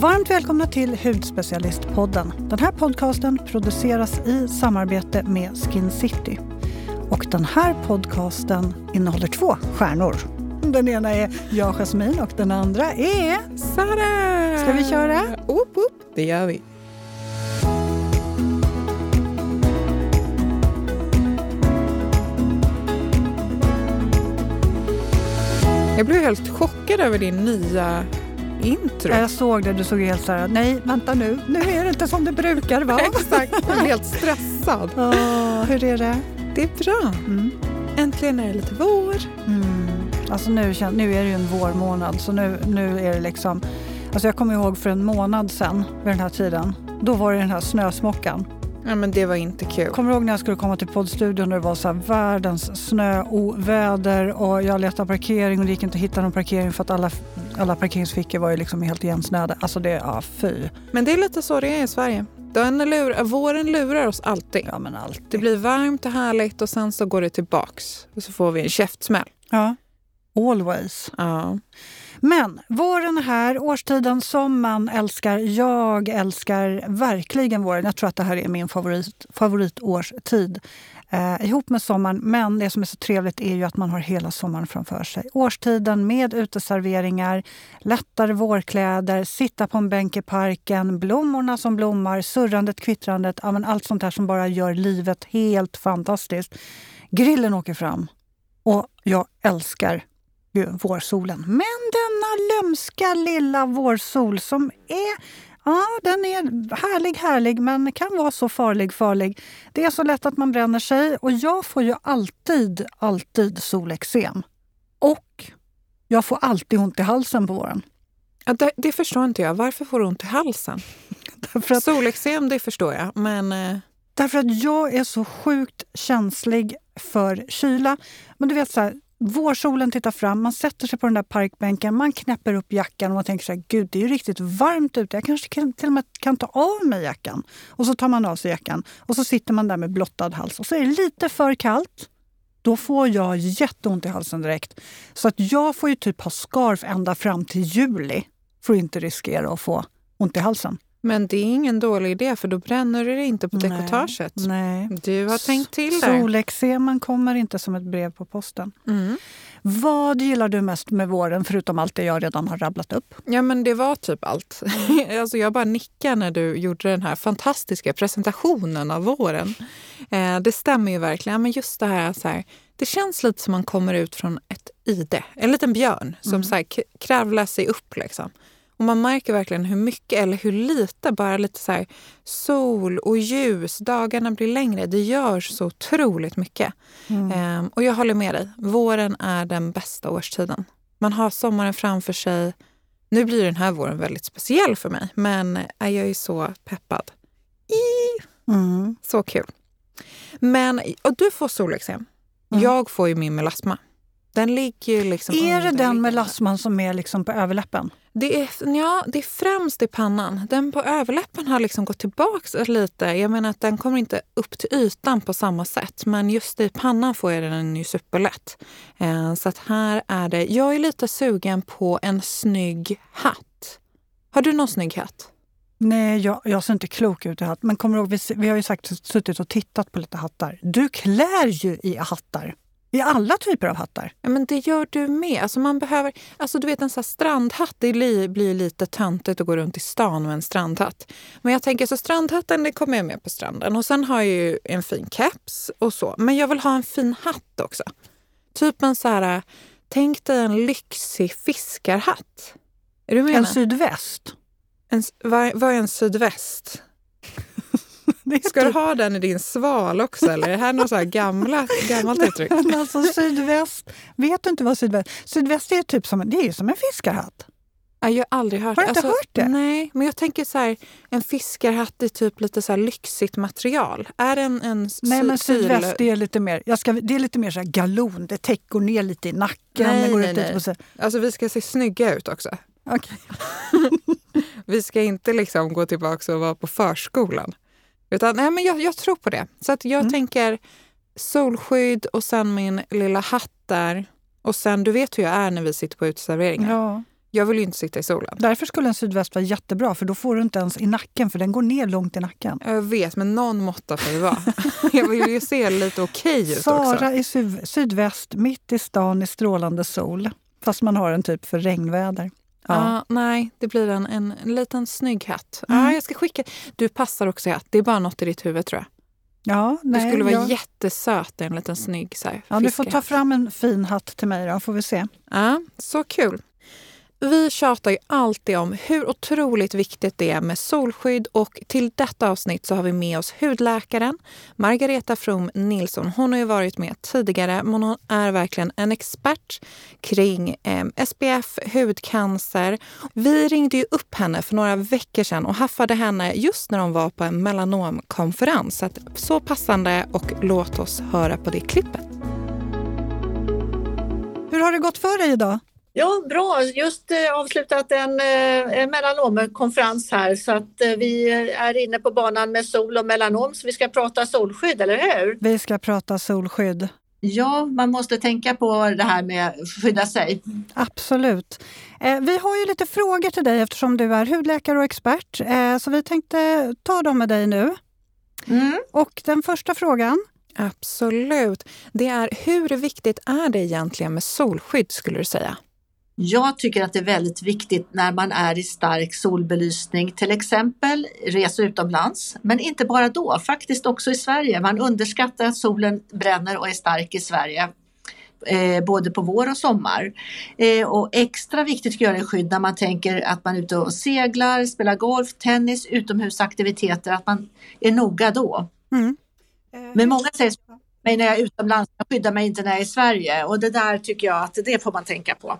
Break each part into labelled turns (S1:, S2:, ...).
S1: Varmt välkomna till Hudspecialistpodden. Den här podcasten produceras i samarbete med Skin City. Och den här podcasten innehåller två stjärnor. Den ena är jag, Jasmin, och den andra är...
S2: Sara!
S1: Ska vi köra?
S2: Oop, oop. Det gör vi. Jag blev helt chockad över din nya intro.
S1: Jag såg det, du såg helt så här, nej vänta nu, nu är det inte som det brukar vara.
S2: Exakt, jag blev helt stressad.
S1: Oh, hur är det?
S2: Det är bra. Mm. Äntligen är det lite vår. Mm.
S1: Alltså nu, nu är det ju en vårmånad så nu, nu är det liksom... Alltså jag kommer ihåg för en månad sedan vid den här tiden. Då var det den här snösmockan.
S2: Ja men det var inte kul.
S1: Kommer du ihåg när jag skulle komma till poddstudion och det var så världens snöoväder och jag letade parkering och det gick inte att hitta någon parkering för att alla, alla parkeringsfickor var ju liksom helt igensnöade. Alltså det, ja fy.
S2: Men det är lite så det är i Sverige. Den lur, våren lurar oss alltid.
S1: Ja, men alltid.
S2: Det blir varmt och härligt och sen så går det tillbaks och så får vi en käftsmäll.
S1: Ja, always.
S2: Ja.
S1: Men våren är här, årstiden som man älskar. Jag älskar verkligen våren. Jag tror att det här är min favorit, favoritårstid eh, ihop med sommaren. Men det som är så trevligt är ju att man har hela sommaren framför sig. Årstiden med uteserveringar, lättare vårkläder, sitta på en bänk i parken, blommorna som blommar, surrandet, kvittrandet. Ja, men allt sånt här som bara gör livet helt fantastiskt. Grillen åker fram och jag älskar vårsolen. Men denna lömska lilla vårsol som är Ja, den är härlig, härlig, men kan vara så farlig, farlig. Det är så lätt att man bränner sig och jag får ju alltid, alltid solexem. Och jag får alltid ont i halsen på våren.
S2: Ja, det, det förstår inte jag. Varför får du ont i halsen? Därför att, Solexem, det förstår jag, men... Eh...
S1: Därför att jag är så sjukt känslig för kyla. Men du vet, så här, Vårsolen tittar fram, man sätter sig på den där parkbänken, man knäpper upp jackan och man tänker så här, gud det är ju riktigt varmt ute. Jag kanske kan, till och med kan ta av mig jackan. Och så tar man av sig jackan och så sitter man där med blottad hals och så är det lite för kallt. Då får jag jätteont i halsen direkt. Så att jag får ju typ ha scarf ända fram till juli för att inte riskera att få ont i halsen.
S2: Men det är ingen dålig idé för då bränner du det inte på dekotaget.
S1: Nej.
S2: Du har tänkt till där.
S1: Solexeman kommer inte som ett brev på posten. Mm. Vad gillar du mest med våren förutom allt det jag redan har rabblat upp?
S2: Ja men det var typ allt. alltså jag bara nickar när du gjorde den här fantastiska presentationen av våren. Eh, det stämmer ju verkligen. Men just det här, så här, det känns lite som man kommer ut från ett ide. En liten björn som mm. så här, kravlar sig upp. Liksom. Och man märker verkligen hur mycket eller hur lite, bara lite så sol och ljus, dagarna blir längre. Det gör så otroligt mycket. Mm. Ehm, och jag håller med dig. Våren är den bästa årstiden. Man har sommaren framför sig. Nu blir den här våren väldigt speciell för mig, men jag är så peppad. Mm. Så kul. Men, och du får solexem. Mm. Jag får ju min melasma. Den ligger liksom
S1: Är det den melasman som är liksom på överläppen?
S2: Det är, ja, det är främst i pannan. Den på överläppen har liksom gått tillbaka lite. Jag menar att den kommer inte upp till ytan på samma sätt. Men just i pannan får jag den ju superlätt. Eh, så att här är det. Jag är lite sugen på en snygg hatt. Har du någon snygg hatt?
S1: Nej, jag, jag ser inte klok ut i hatt. Men kommer du ihåg, vi, vi har ju sagt suttit och tittat på lite hattar. Du klär ju i hattar. I alla typer av hattar?
S2: Ja, men det gör du med. Alltså man behöver, alltså du vet en sån strandhatt, det blir lite töntigt att gå runt i stan med en strandhatt. Men jag tänker så strandhatten det kommer jag med på stranden. Och sen har jag ju en fin keps och så. Men jag vill ha en fin hatt också. Typ en så här, tänk dig en lyxig fiskarhatt. Är du med
S1: En sydväst?
S2: En, vad, vad är en sydväst? Ska du ha den i din sval också eller är det här något så här gamla, gammalt uttryck?
S1: alltså sydväst, vet du inte vad sydväst Sydväst är typ som, det är som en fiskarhatt.
S2: Jag har aldrig hört
S1: Har du inte
S2: alltså,
S1: hört det?
S2: Nej, men jag tänker så här, en fiskarhatt i typ lite så lyxigt material. Är det en, en
S1: Nej, men sydväst det är lite mer, jag ska, det är lite mer så galon, det täcker ner lite i nacken.
S2: Nej, nej, nej.
S1: Ut
S2: alltså vi ska se snygga ut också.
S1: Okay.
S2: vi ska inte liksom gå tillbaka och vara på förskolan. Utan nej, men jag, jag tror på det. Så att jag mm. tänker solskydd och sen min lilla hatt där. Och sen, du vet hur jag är när vi sitter på uteserveringar.
S1: Ja.
S2: Jag vill ju inte sitta i solen.
S1: Därför skulle en sydväst vara jättebra, för då får du inte ens i nacken, för den går ner långt i nacken.
S2: Jag vet, men någon måtta får det vara. jag vill ju se lite okej okay ut
S1: Sara
S2: också.
S1: Sara i syd sydväst, mitt i stan i strålande sol. Fast man har en typ för regnväder.
S2: Ja. Uh, nej, det blir en, en, en liten snygg hatt. Mm. Uh, jag ska skicka. Du passar också i hatt. Det är bara något i ditt huvud tror jag.
S1: Ja, nej,
S2: du skulle vara
S1: jag...
S2: jättesöt i en liten snygg så här,
S1: Ja, du får ta fram en fin hatt till mig då, får vi se.
S2: Ja, så kul. Vi tjatar ju alltid om hur otroligt viktigt det är med solskydd och till detta avsnitt så har vi med oss hudläkaren Margareta From Nilsson. Hon har ju varit med tidigare men hon är verkligen en expert kring eh, SPF, hudcancer. Vi ringde ju upp henne för några veckor sedan och haffade henne just när hon var på en melanomkonferens. Så, att, så passande och låt oss höra på det klippet.
S1: Hur har det gått för dig idag?
S3: Ja, bra. Just eh, avslutat en, eh, en melanomkonferens här så att eh, vi är inne på banan med sol och melanom så vi ska prata solskydd, eller hur?
S1: Vi ska prata solskydd.
S3: Ja, man måste tänka på det här med att skydda sig.
S1: Absolut. Vi har ju lite frågor till dig eftersom du är hudläkare och expert, så vi tänkte ta dem med dig nu. Mm. Och den första frågan
S2: Absolut. Det är hur viktigt är det egentligen med solskydd skulle du säga?
S3: Jag tycker att det är väldigt viktigt när man är i stark solbelysning, till exempel resa utomlands, men inte bara då, faktiskt också i Sverige. Man underskattar att solen bränner och är stark i Sverige. Eh, både på vår och sommar. Eh, och extra viktigt att göra är skydd när man tänker att man är ute och seglar, spelar golf, tennis, utomhusaktiviteter, att man är noga då. Mm. Men många säger mig när jag är utomlands, jag skyddar mig inte när jag är i Sverige och det där tycker jag att det får man tänka på.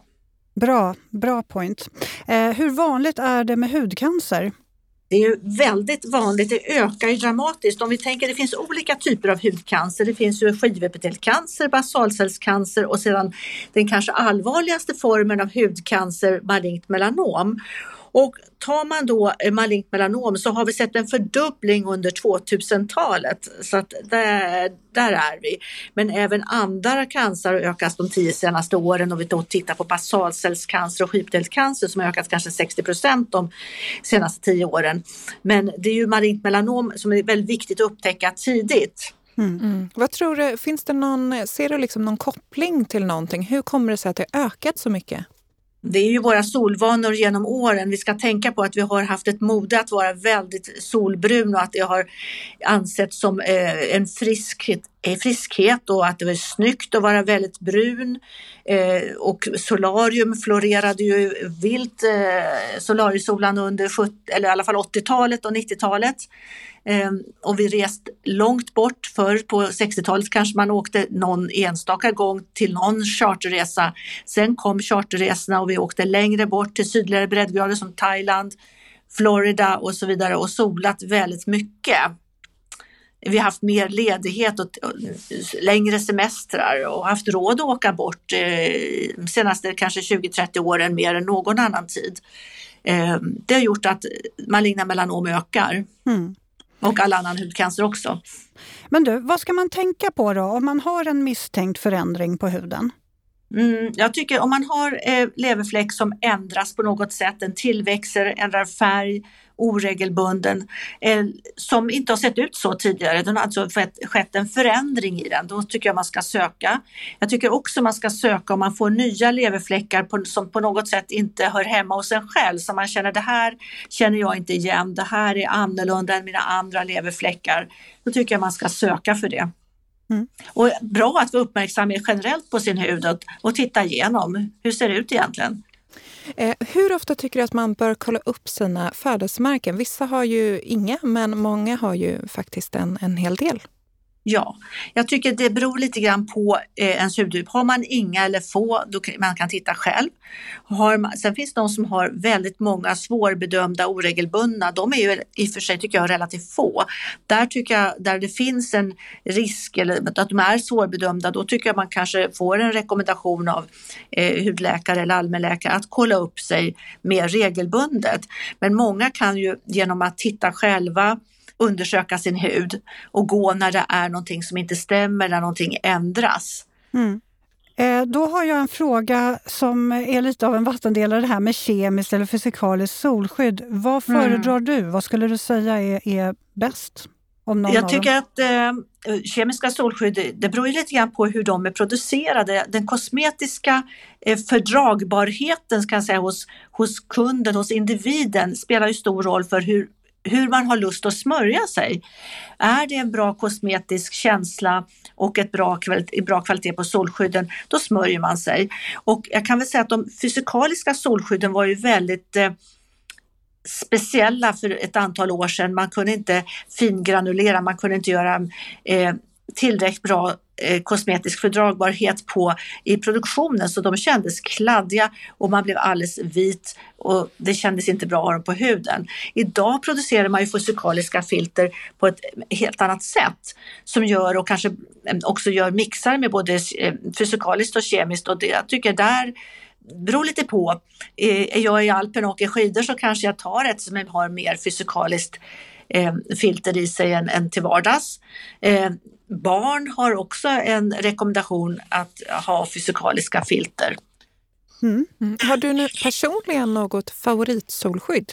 S1: Bra, bra point. Eh, hur vanligt är det med hudcancer?
S3: Det är ju väldigt vanligt, det ökar ju dramatiskt. Om vi tänker, det finns olika typer av hudcancer. Det finns ju skivepitelcancer, basalcellscancer och sedan den kanske allvarligaste formen av hudcancer, malignt melanom. Och tar man då malignt melanom så har vi sett en fördubbling under 2000-talet. Så att där, där är vi. Men även andra cancer har ökat de tio senaste åren. Om vi då tittar på basalcellscancer och skivtelcancer som har ökat kanske 60 procent de senaste tio åren. Men det är ju malignt melanom som är väldigt viktigt att upptäcka tidigt.
S2: Mm. Mm. Vad tror du, finns det någon, ser du liksom någon koppling till någonting? Hur kommer det sig att det har ökat så mycket?
S3: Det är ju våra solvanor genom åren. Vi ska tänka på att vi har haft ett mode att vara väldigt solbrun och att det har ansetts som eh, en friskhet, Eh, friskhet och att det var snyggt att vara väldigt brun. Eh, och solarium florerade ju vilt, eh, solariesolan under 70, eller i alla fall 80-talet och 90-talet. Eh, och vi rest långt bort. Förr på 60-talet kanske man åkte någon enstaka gång till någon charterresa. Sen kom charterresorna och vi åkte längre bort till sydligare breddgrader som Thailand, Florida och så vidare och solat väldigt mycket. Vi har haft mer ledighet och, längre semestrar och haft råd att åka bort eh, senaste kanske 20-30 åren mer än någon annan tid. Ehm, det har gjort att maligna melanom ökar. Mm. Och all annan hudcancer också.
S1: Men du, vad ska man tänka på då om man har en misstänkt förändring på huden?
S3: Mm, jag tycker om man har eh, leverfläck som ändras på något sätt, den tillväxer, ändrar färg, oregelbunden, eh, som inte har sett ut så tidigare. Det har alltså skett en förändring i den. Då tycker jag man ska söka. Jag tycker också man ska söka om man får nya leverfläckar på, som på något sätt inte hör hemma hos en själv. Så man känner det här känner jag inte igen, det här är annorlunda än mina andra leverfläckar. Då tycker jag man ska söka för det. Mm. Och bra att vara uppmärksam generellt på sin hud och, och titta igenom. Hur ser det ut egentligen?
S2: Eh, hur ofta tycker du att man bör kolla upp sina födelsemärken? Vissa har ju inga, men många har ju faktiskt en, en hel del.
S3: Ja, jag tycker det beror lite grann på eh, ens hudtyp. Har man inga eller få, då kan, man kan titta själv. Har man, sen finns det de som har väldigt många svårbedömda oregelbundna. De är ju i och för sig tycker jag relativt få. Där tycker jag, där det finns en risk eller att de är svårbedömda, då tycker jag man kanske får en rekommendation av eh, hudläkare eller allmänläkare att kolla upp sig mer regelbundet. Men många kan ju genom att titta själva undersöka sin hud och gå när det är någonting som inte stämmer, när någonting ändras. Mm.
S1: Eh, då har jag en fråga som är lite av en vattendelare det här med kemiskt eller fysikaliskt solskydd. Vad mm. föredrar mm. du? Vad skulle du säga är, är bäst?
S3: jag tycker att eh, kemiska solskydd, det beror ju lite grann på hur de är producerade. Den kosmetiska eh, fördragbarheten jag säga, hos, hos kunden, hos individen spelar ju stor roll för hur, hur man har lust att smörja sig. Är det en bra kosmetisk känsla och ett bra, kvalitet, bra kvalitet på solskydden, då smörjer man sig. Och jag kan väl säga att de fysikaliska solskydden var ju väldigt eh, speciella för ett antal år sedan. Man kunde inte fingranulera, man kunde inte göra eh, tillräckligt bra eh, kosmetisk fördragbarhet på i produktionen så de kändes kladdiga och man blev alldeles vit och det kändes inte bra att ha dem på huden. Idag producerar man ju fysikaliska filter på ett helt annat sätt som gör och kanske eh, också gör mixar med både eh, fysikaliskt och kemiskt och det, jag tycker där beror lite på. Eh, är jag i Alpen och åker skidor så kanske jag tar ett som har mer fysikaliskt eh, filter i sig än, än till vardags. Eh, barn har också en rekommendation att ha fysikaliska filter.
S2: Mm. Mm. Har du nu personligen något favoritsolskydd?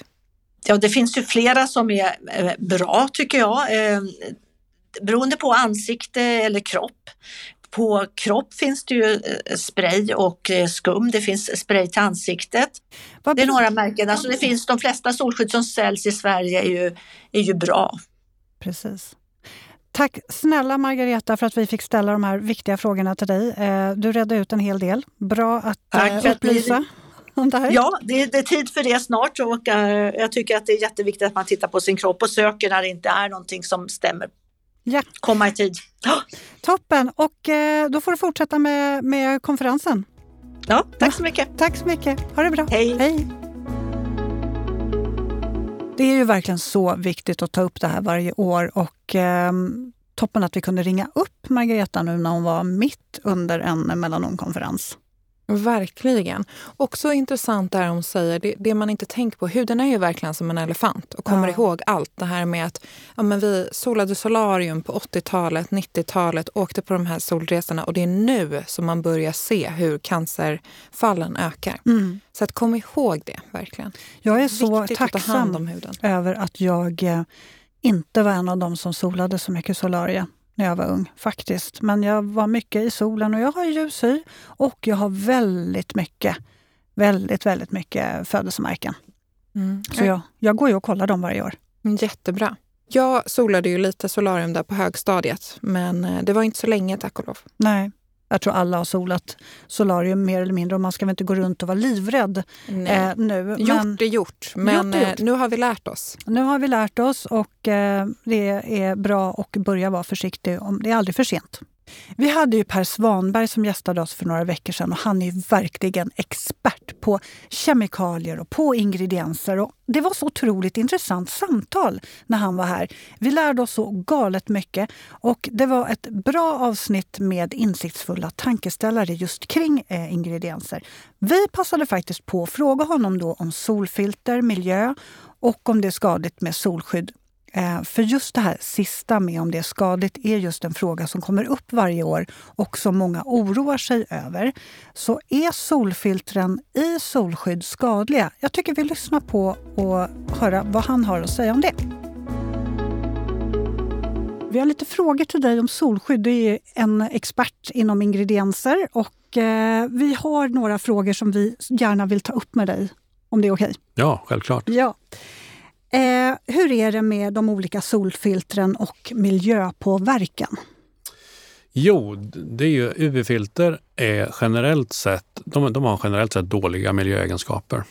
S3: Ja, det finns ju flera som är eh, bra tycker jag. Eh, beroende på ansikte eller kropp. På kropp finns det ju eh, spray och eh, skum. Det finns spray till ansiktet. Det är några märken. Alltså det finns, de flesta solskydd som säljs i Sverige är ju, är ju bra.
S1: Precis. Tack snälla Margareta för att vi fick ställa de här viktiga frågorna till dig. Eh, du redde ut en hel del. Bra att Tack upplysa. Om det här.
S3: Ja, det är, det är, tid för det snart och jag tycker att det är jätteviktigt att man tittar på sin kropp och söker när det inte är någonting som stämmer
S1: Ja.
S3: Komma i tid.
S1: Toppen! Och eh, då får du fortsätta med, med konferensen.
S3: Ja, tack så mycket.
S1: Tack så mycket. Ha det bra.
S3: Hej.
S1: Hej. Det är ju verkligen så viktigt att ta upp det här varje år och eh, toppen att vi kunde ringa upp Margareta nu när hon var mitt under en melanomkonferens.
S2: Verkligen. Också intressant där hon säger, det, det, man inte tänker på, huden är ju verkligen som en elefant och kommer ja. ihåg allt. Det här med att ja, men vi solade solarium på 80-talet, 90-talet, åkte på de här solresorna och det är nu som man börjar se hur cancerfallen ökar. Mm. Så att kom ihåg det verkligen.
S1: Jag är så Viktigt tacksam att över att jag eh, inte var en av dem som solade så mycket solarium när jag var ung faktiskt. Men jag var mycket i solen och jag har ljus hy och jag har väldigt mycket, väldigt, väldigt mycket födelsemärken. Mm. Så jag, jag går ju och kollar dem varje år.
S2: Jättebra. Jag solade ju lite solarium där på högstadiet, men eh, det var inte så länge tack och lov.
S1: Nej. Jag tror alla har solat solarium mer eller mindre och man ska väl inte gå runt och vara livrädd eh, nu.
S2: Gjort är gjort, men gjort gjort. Eh, nu har vi lärt oss.
S1: Nu har vi lärt oss och eh, det är bra att börja vara försiktig. Det är aldrig för sent. Vi hade ju Per Svanberg som gästade oss för några veckor sedan och han är verkligen expert på kemikalier och på ingredienser. Och det var så otroligt intressant samtal när han var här. Vi lärde oss så galet mycket och det var ett bra avsnitt med insiktsfulla tankeställare just kring eh, ingredienser. Vi passade faktiskt på att fråga honom då om solfilter, miljö och om det är skadligt med solskydd för just det här sista med om det är skadligt är just en fråga som kommer upp varje år och som många oroar sig över. Så är solfiltren i solskydd skadliga? Jag tycker vi lyssnar på och höra vad han har att säga om det. Vi har lite frågor till dig om solskydd. Du är en expert inom ingredienser och eh, vi har några frågor som vi gärna vill ta upp med dig. Om det är okej? Okay?
S4: Ja, självklart.
S1: Ja. Eh, hur är det med de olika solfiltren och miljöpåverkan?
S4: Jo, det är ju UV-filter är generellt sett, de, de har generellt sett dåliga miljöegenskaper.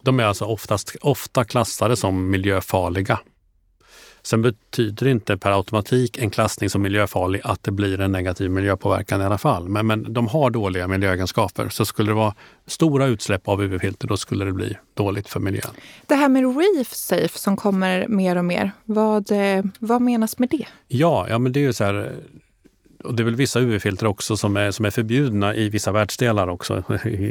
S4: De är alltså oftast, ofta klassade som miljöfarliga. Sen betyder inte per automatik en klassning som miljöfarlig att det blir en negativ miljöpåverkan i alla fall. Men, men de har dåliga miljöegenskaper. Så skulle det vara stora utsläpp av UV-filter, då skulle det bli dåligt för miljön.
S2: Det här med Reef Safe som kommer mer och mer, vad, eh, vad menas med det?
S4: Ja, ja men det är ju så här och det är väl vissa UV-filter också som är, som är förbjudna i vissa världsdelar också,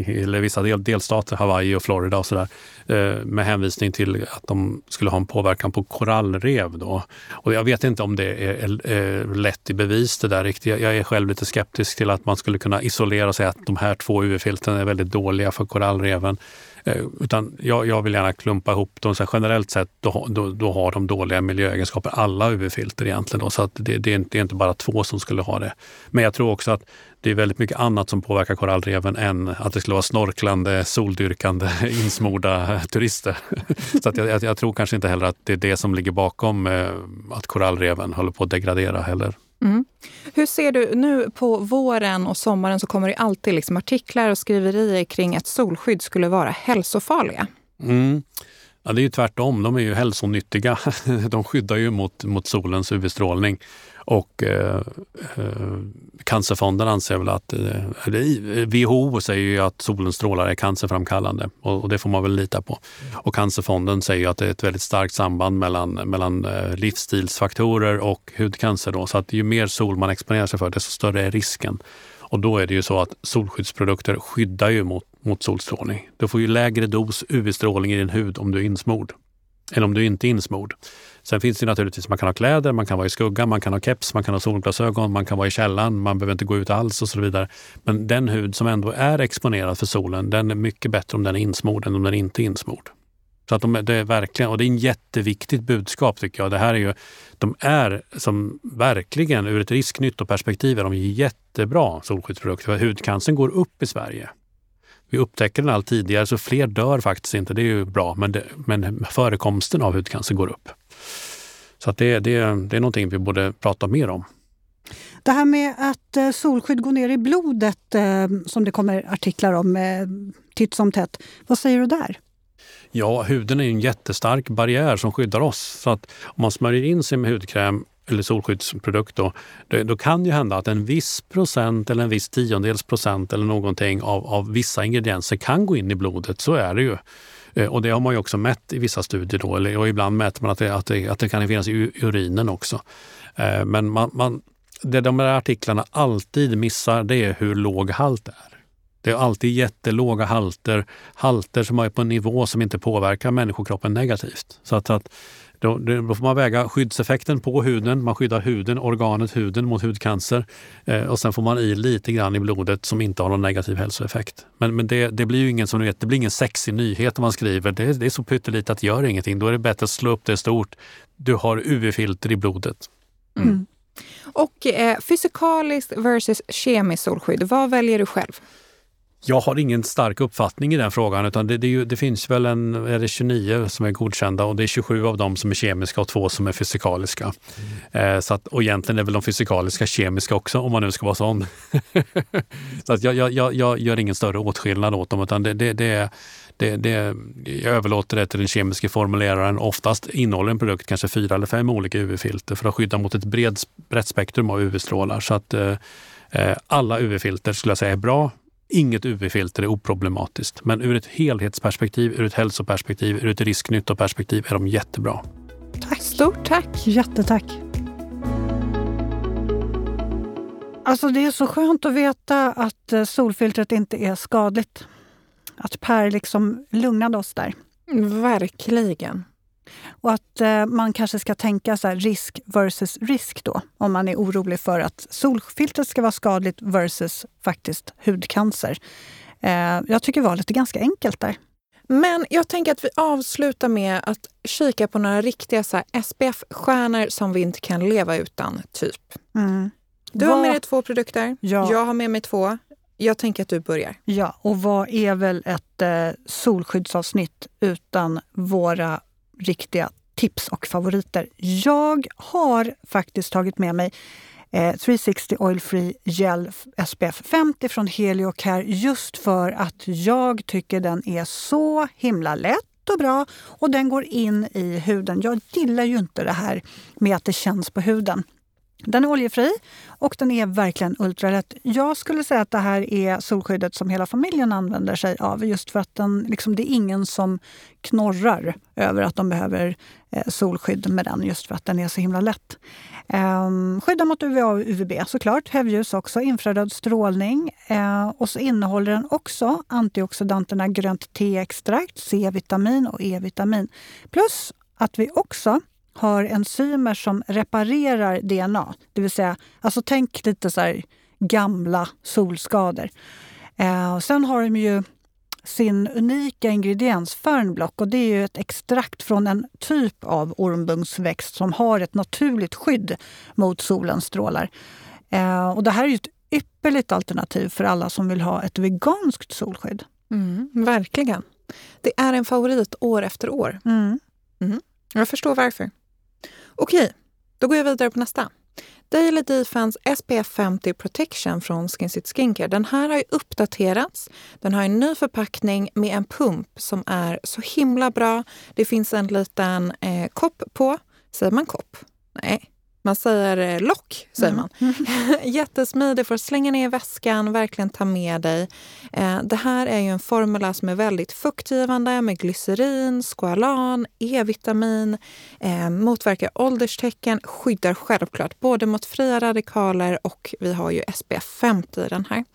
S4: eller vissa del, delstater, Hawaii och Florida och sådär, eh, med hänvisning till att de skulle ha en påverkan på korallrev. Då. Och jag vet inte om det är, är lätt i bevis det där riktigt. Jag är själv lite skeptisk till att man skulle kunna isolera och säga att de här två UV-filtren är väldigt dåliga för korallreven. Eh, utan jag, jag, vill gärna klumpa ihop dem. Så generellt sett då, då, då, har de dåliga miljöegenskaper, alla UV-filter egentligen. Då, så att det, det, är inte, det är inte bara två som skulle ha det. Men jag tror också att det är väldigt mycket annat som påverkar korallreven än att det skulle vara snorklande, soldyrkande, insmorda turister. Så att jag, jag, jag, tror kanske inte heller att det är det som ligger bakom eh, att korallreven håller på att degradera heller.
S2: Mm. Hur ser du nu på våren och sommaren så kommer det alltid liksom artiklar och skriverier kring att solskydd skulle vara hälsofarliga.
S4: Mm. Ja, det är ju tvärtom. De är ju hälsonyttiga. De skyddar ju mot, mot solens UV-strålning. Och eh, eh, Cancerfonden anser väl att, eh, eller WHO säger ju att solens strålar är cancerframkallande och, och, det får man väl lita på. Och Cancerfonden säger att det är ett väldigt starkt samband mellan, mellan eh, livsstilsfaktorer och hudcancer. Då. Så att ju mer sol man exponerar sig för, desto större är risken. Och då är det ju så att solskyddsprodukter skyddar ju mot, mot solstrålning. Du får ju lägre dos UV-strålning i din hud om du är insmord. Eller om du inte är insmord. Sen finns det naturligtvis, man kan ha kläder, man kan vara i skuggan, man kan ha keps, man kan ha solglasögon, man kan vara i källan, man behöver inte gå ut alls och så vidare. Men den hud som ändå är exponerad för solen, den är mycket bättre om den är insmord än om den inte är insmord. Så att de, det är verkligen, och det är en jätteviktigt budskap tycker jag. Det här är ju, de är som verkligen ur ett risknyttoperspektiv är de jättebra solskyddsprodukter. Hudcancern går upp i Sverige. Vi upptäcker den allt tidigare så fler dör faktiskt inte. Det är ju bra, men, det, men förekomsten av hudcancer går upp. Så det, det, det är någonting vi borde prata mer om.
S1: Det här med att eh, solskydd går ner i blodet, eh, som det kommer artiklar om eh, titt som tätt. Vad säger du där?
S4: Ja, huden är en jättestark barriär som skyddar oss. Så att om man smörjer in sig med hudkräm eller solskyddsprodukt då, då kan ju hända att en viss procent eller en viss tiondels procent eller någonting av, av vissa ingredienser kan gå in i blodet. Så är det ju. Eh, och det har man ju också mätt i vissa studier då, eller, och ibland mäter man att det, att det, att det kan finnas i urinen också. Eh, men man, man, det de här artiklarna alltid missar det är hur låg halt det är. Det är alltid jättelåga halter, halter som är på en nivå som inte påverkar människokroppen negativt. Så att, att då, då, får man väga skyddseffekten på huden. Man skyddar huden, organet huden mot hudcancer. Eh, och sen får man i lite grann i blodet som inte har någon negativ hälsoeffekt. Men, men det, det blir ju ingen, som vet, det blir ingen sexig nyhet om man skriver. Det, det är så pyttelite att det gör ingenting. Då är det bättre att slå upp det stort. Du har UV-filter i blodet.
S2: Mm. Mm. Och eh, fysikaliskt versus kemiskt solskydd, vad väljer du själv?
S4: Jag har ingen stark uppfattning i den frågan. utan Det, det, ju, det, finns väl en, är det 29 som är godkända och det är 27 av dem som är kemiska och två som är fysikaliska. Mm. Eh, så att, och egentligen är väl de fysikaliska kemiska också om man nu ska vara sån. så att jag, jag, jag, gör ingen större åtskillnad åt dem utan det, det, det, det, det, jag överlåter det till den kemiska formuleraren. Oftast innehåller en produkt kanske fyra eller fem olika UV-filter för att skydda mot ett bred, brett spektrum av UV-strålar. Så att eh, eh alla UV-filter skulle jag säga är bra Inget UV-filter är oproblematiskt, men ur ett helhetsperspektiv, ur ett hälsoperspektiv, ur ett risknyttoperspektiv är de jättebra.
S2: Tack. Stort tack!
S1: Jättetack! Alltså det är så skönt att veta att eh, solfiltret inte är skadligt. Att Per liksom lugnade oss där.
S2: Verkligen.
S1: Och att eh, man kanske ska tänka så här, risk versus risk då. Om man är orolig för att solfiltret ska vara skadligt versus faktiskt hudcancer. Eh, jag tycker valet är ganska enkelt där.
S2: Men jag tänker att vi avslutar med att kika på några riktiga SPF-stjärnor som vi inte kan leva utan, typ. Mm. Du har med dig två produkter, ja. jag har med mig två. Jag tänker att du börjar.
S1: Ja, och vad är väl ett eh, solskyddsavsnitt utan våra riktiga tips och favoriter. Jag har faktiskt tagit med mig eh, 360 Oil Free Gel SPF 50 från Heliocare just för att jag tycker den är så himla lätt och bra och den går in i huden. Jag gillar ju inte det här med att det känns på huden. Den är oljefri och den är verkligen ultralätt. Jag skulle säga att det här är solskyddet som hela familjen använder sig av. Just för att den, liksom, det är ingen som knorrar över att de behöver eh, solskydd med den. Just för att den är så himla lätt. Ehm, skyddar mot UVA och UVB såklart. Hävljus också. Infraröd strålning. Ehm, och så innehåller den också antioxidanterna grönt T-extrakt, C-vitamin och E-vitamin. Plus att vi också har enzymer som reparerar DNA. Det vill säga, alltså tänk lite så här gamla solskador. Eh, sen har de ju sin unika ingrediens Fernblock och det är ju ett extrakt från en typ av ormbunksväxt som har ett naturligt skydd mot solens strålar. Eh, och det här är ju ett ypperligt alternativ för alla som vill ha ett veganskt solskydd.
S2: Mm, verkligen. Det är en favorit år efter år.
S1: Mm.
S2: Mm. Jag förstår varför. Okej, då går jag vidare på nästa. Daily Defense SPF 50 Protection från Skinsit Skincare. Den här har ju uppdaterats. Den har en ny förpackning med en pump som är så himla bra. Det finns en liten eh, kopp på. Säger man kopp? Nej, man säger eh, lock, säger man. Mm. Jättesmidig för att slänga ner i väskan, verkligen ta med dig. Eh, det här är ju en formula som är väldigt fuktgivande med glycerin, squalan, E-vitamin, eh, motverkar ålderstecken, skyddar självklart både mot fria radikaler och vi har ju SPF 50 i den här.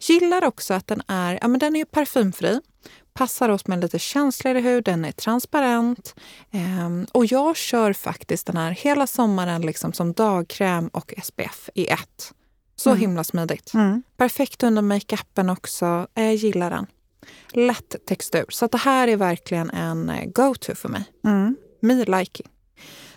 S2: Gillar också att den är, ja men den är parfymfri passar oss med lite känsligare hud, den är transparent. Eh, och jag kör faktiskt den här hela sommaren liksom som dagkräm och SPF i ett. Så mm. himla smidigt.
S1: Mm.
S2: Perfekt under makeupen också. Jag gillar den. Lätt textur. Så det här är verkligen en eh, go-to för mig.
S1: Mm.
S2: Me liking.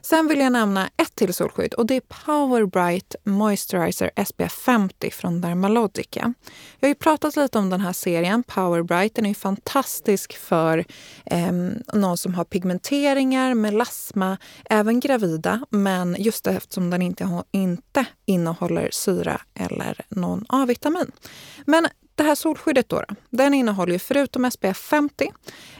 S2: Sen vill jag nämna ett till solskydd och det är Power Bright Moisturizer SPF 50 från Dermalogica. Jag har ju pratat lite om den här serien, Power Bright. Den är fantastisk för eh, någon som har pigmenteringar, melasma, även gravida. Men just eftersom den inte, inte innehåller syra eller någon A-vitamin. Men det här solskyddet då, då den innehåller förutom SPF 50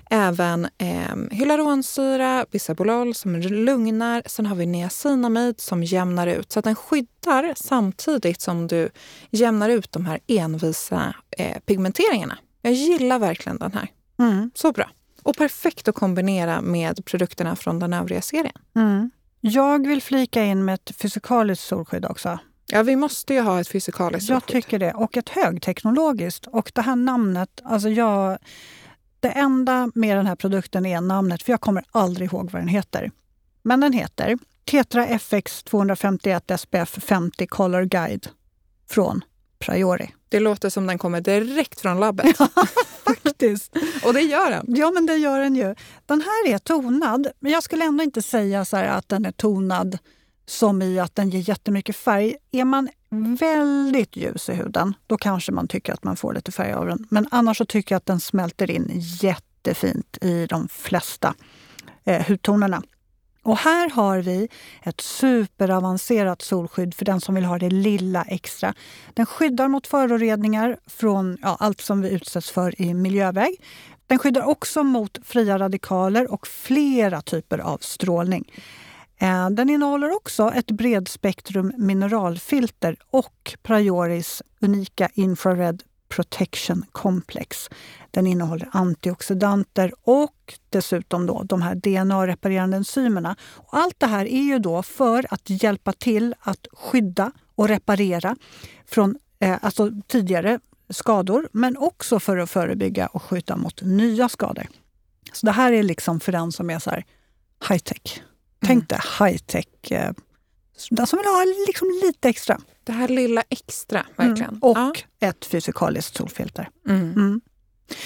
S2: även eh, hyaluronsyra, bisabolol som lugnar. Sen har vi niacinamid som jämnar ut. Så att den skyddar samtidigt som du jämnar ut de här envisa eh, pigmenteringarna. Jag gillar verkligen den här.
S1: Mm.
S2: Så bra. Och perfekt att kombinera med produkterna från den övriga serien.
S1: Mm. Jag vill flika in med ett fysikaliskt solskydd också.
S2: Ja, vi måste ju ha ett fysikaliskt
S1: Jag tycker det. Och ett högteknologiskt. Och det här namnet, alltså jag... Det enda med den här produkten är namnet, för jag kommer aldrig ihåg vad den heter. Men den heter Tetra FX 251 SPF 50 Color Guide från Priori.
S2: Det låter som den kommer direkt från labbet.
S1: Faktiskt.
S2: Och det gör den.
S1: Ja, men det gör den ju. Den här är tonad, men jag skulle ändå inte säga så att den är tonad som i att den ger jättemycket färg. Är man väldigt ljus i huden, då kanske man tycker att man får lite färg av den. Men annars så tycker jag att den smälter in jättefint i de flesta eh, hudtonerna. Och här har vi ett superavancerat solskydd för den som vill ha det lilla extra. Den skyddar mot föroreningar från ja, allt som vi utsätts för i miljöväg. Den skyddar också mot fria radikaler och flera typer av strålning. Eh, den innehåller också ett bredspektrum mineralfilter och Prioris unika Infrared Protection Complex. Den innehåller antioxidanter och dessutom då de här DNA-reparerande enzymerna. Och allt det här är ju då för att hjälpa till att skydda och reparera från eh, alltså tidigare skador men också för att förebygga och skydda mot nya skador. Så det här är liksom för den som är så high tech. Tänk dig high-tech. Eh, den som vill ha liksom lite extra.
S2: Det här lilla extra, verkligen. Mm.
S1: Och ja. ett fysikaliskt solfilter.
S2: Mm. Mm.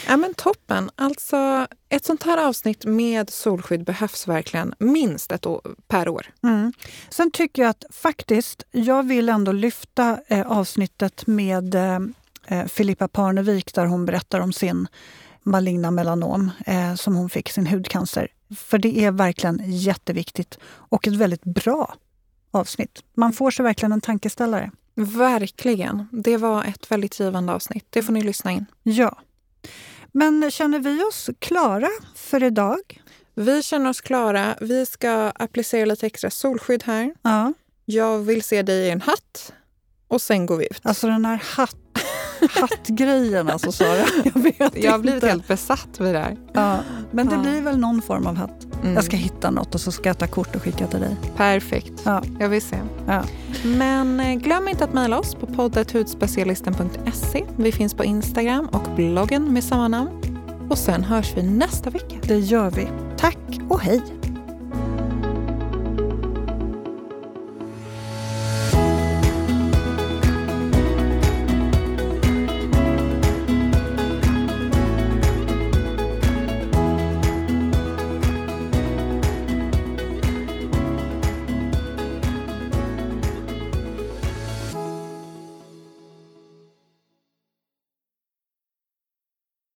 S2: Ja men toppen! Alltså ett sånt här avsnitt med solskydd behövs verkligen minst ett år, per år.
S1: Mm. Sen tycker jag att faktiskt, jag vill ändå lyfta eh, avsnittet med eh, eh Filippa Parnevik där hon berättar om sin maligna melanom eh, som hon fick, sin hudcancer. För det är verkligen jätteviktigt och ett väldigt bra avsnitt. Man får sig verkligen en tankeställare.
S2: Verkligen. Det var ett väldigt givande avsnitt. Det får ni lyssna in.
S1: Ja. Men känner vi oss klara för idag?
S2: Vi känner oss klara. Vi ska applicera lite extra solskydd här.
S1: Ja.
S2: Jag vill se dig i en hatt och sen går vi ut.
S1: Alltså den här hatt, hattgrejen alltså Sara. Jag vet
S2: Jag har blivit helt besatt vid det här.
S1: Ja, men det blir väl någon form av hatt.
S2: Mm.
S1: Jag ska hitta något och så ska jag ta kort och skicka till dig.
S2: Perfekt.
S1: Ja.
S2: Jag vill se.
S1: Ja.
S2: Men eh, glöm inte att mejla oss på poddathudspecialisten.se. Vi finns på Instagram och bloggen med samma namn. Och sen hörs vi nästa vecka.
S1: Det gör vi. Tack och hej!